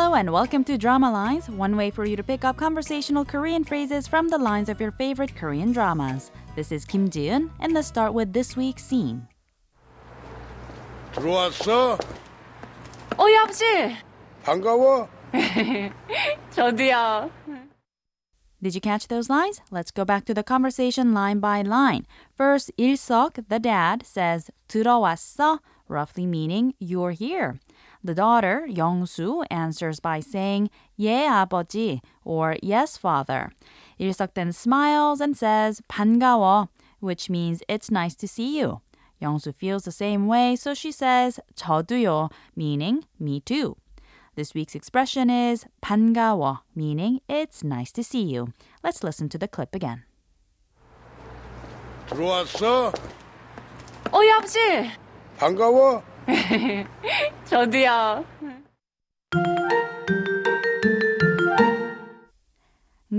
Hello and welcome to Drama Lines, one way for you to pick up conversational Korean phrases from the lines of your favorite Korean dramas. This is Kim Jiun, and let's start with this week's scene. 들어왔어? 어, 예, 아버지! 반가워? 저도요. Did you catch those lines? Let's go back to the conversation line by line. First, 일석, the dad, says 들어왔어, roughly meaning you're here. The daughter, 영수, answers by saying 예, 아버지, or yes, father. 일석 then smiles and says 반가워, which means it's nice to see you. 영수 feels the same way, so she says 저도요, meaning me too. This week's expression is 반가워, meaning it's nice to see you. Let's listen to the clip again. 들어왔어? 어, 예, 아버지! 반가워? 저도요.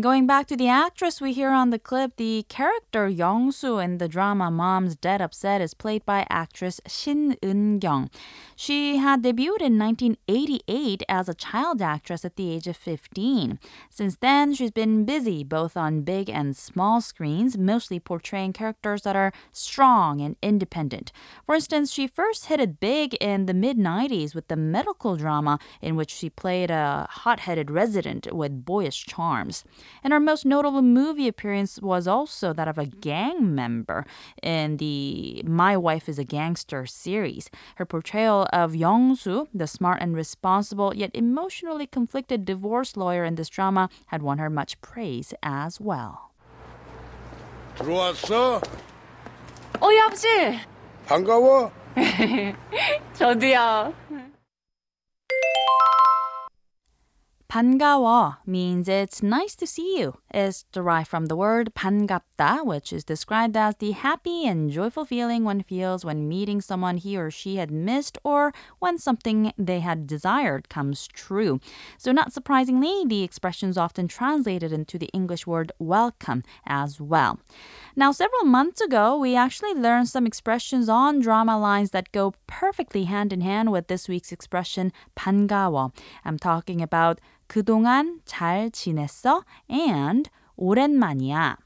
Going back to the actress we hear on the clip, the character Young-soo in the drama Mom's Dead Upset is played by actress Shin Eun-kyung. She had debuted in 1988 as a child actress at the age of 15. Since then, she's been busy both on big and small screens, mostly portraying characters that are strong and independent. For instance, she first hit it big in the mid 90s with the medical drama in which she played a hot headed resident with boyish charms. And her most notable movie appearance was also that of a gang member in the My Wife is a Gangster series. Her portrayal of Young-soo, the smart and responsible yet emotionally conflicted divorce lawyer in this drama, had won her much praise as well. 들어왔어? 어, 예, 아버지! 반가워? 저도요. 반가워 means it's nice to see you. It's derived from the word 반갑다, which is described as the happy and joyful feeling one feels when meeting someone he or she had missed or when something they had desired comes true. So, not surprisingly, the expression is often translated into the English word welcome as well. Now, several months ago, we actually learned some expressions on drama lines that go perfectly hand in hand with this week's expression 반가워. I'm talking about 그동안 잘 지냈어? and 오랜만이야.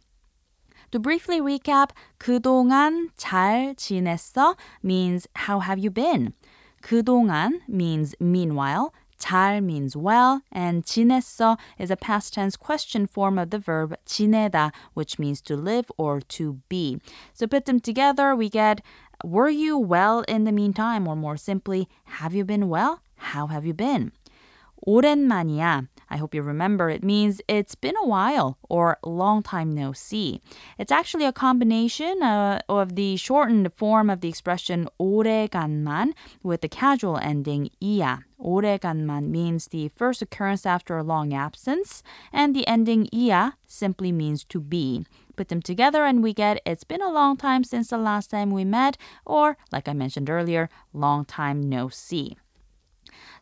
To briefly recap, 그동안 잘 지냈어 means how have you been? 그동안 means meanwhile, 잘 means well, and 지냈어 is a past tense question form of the verb 지내다, which means to live or to be. So put them together, we get were you well in the meantime, or more simply, have you been well? How have you been? 오랜만이야. I hope you remember it means it's been a while or long time no see. It's actually a combination uh, of the shortened form of the expression 오래간만 with the casual ending 이야. 오래간만 means the first occurrence after a long absence, and the ending 이야 simply means to be. Put them together and we get it's been a long time since the last time we met, or, like I mentioned earlier, long time no see.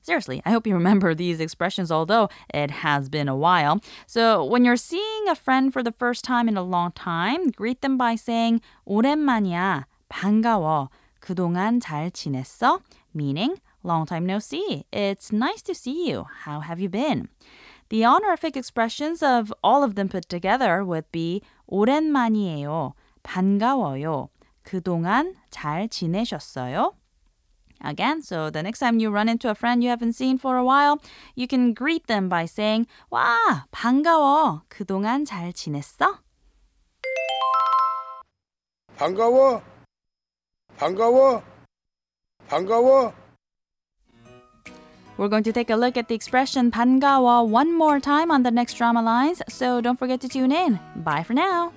Seriously, I hope you remember these expressions, although it has been a while. So, when you're seeing a friend for the first time in a long time, greet them by saying, 오랜만이야, 반가워, 그동안 잘 지냈어? Meaning, long time no see. It's nice to see you. How have you been? The honorific expressions of all of them put together would be 오랜만이에요, 반가워요, 그동안 잘 지내셨어요? Again, so the next time you run into a friend you haven't seen for a while, you can greet them by saying, 와, 반가워. 그동안 잘 지냈어? 반가워? 반가워? 반가워? We're going to take a look at the expression 반가워 one more time on the next drama lines, so don't forget to tune in. Bye for now.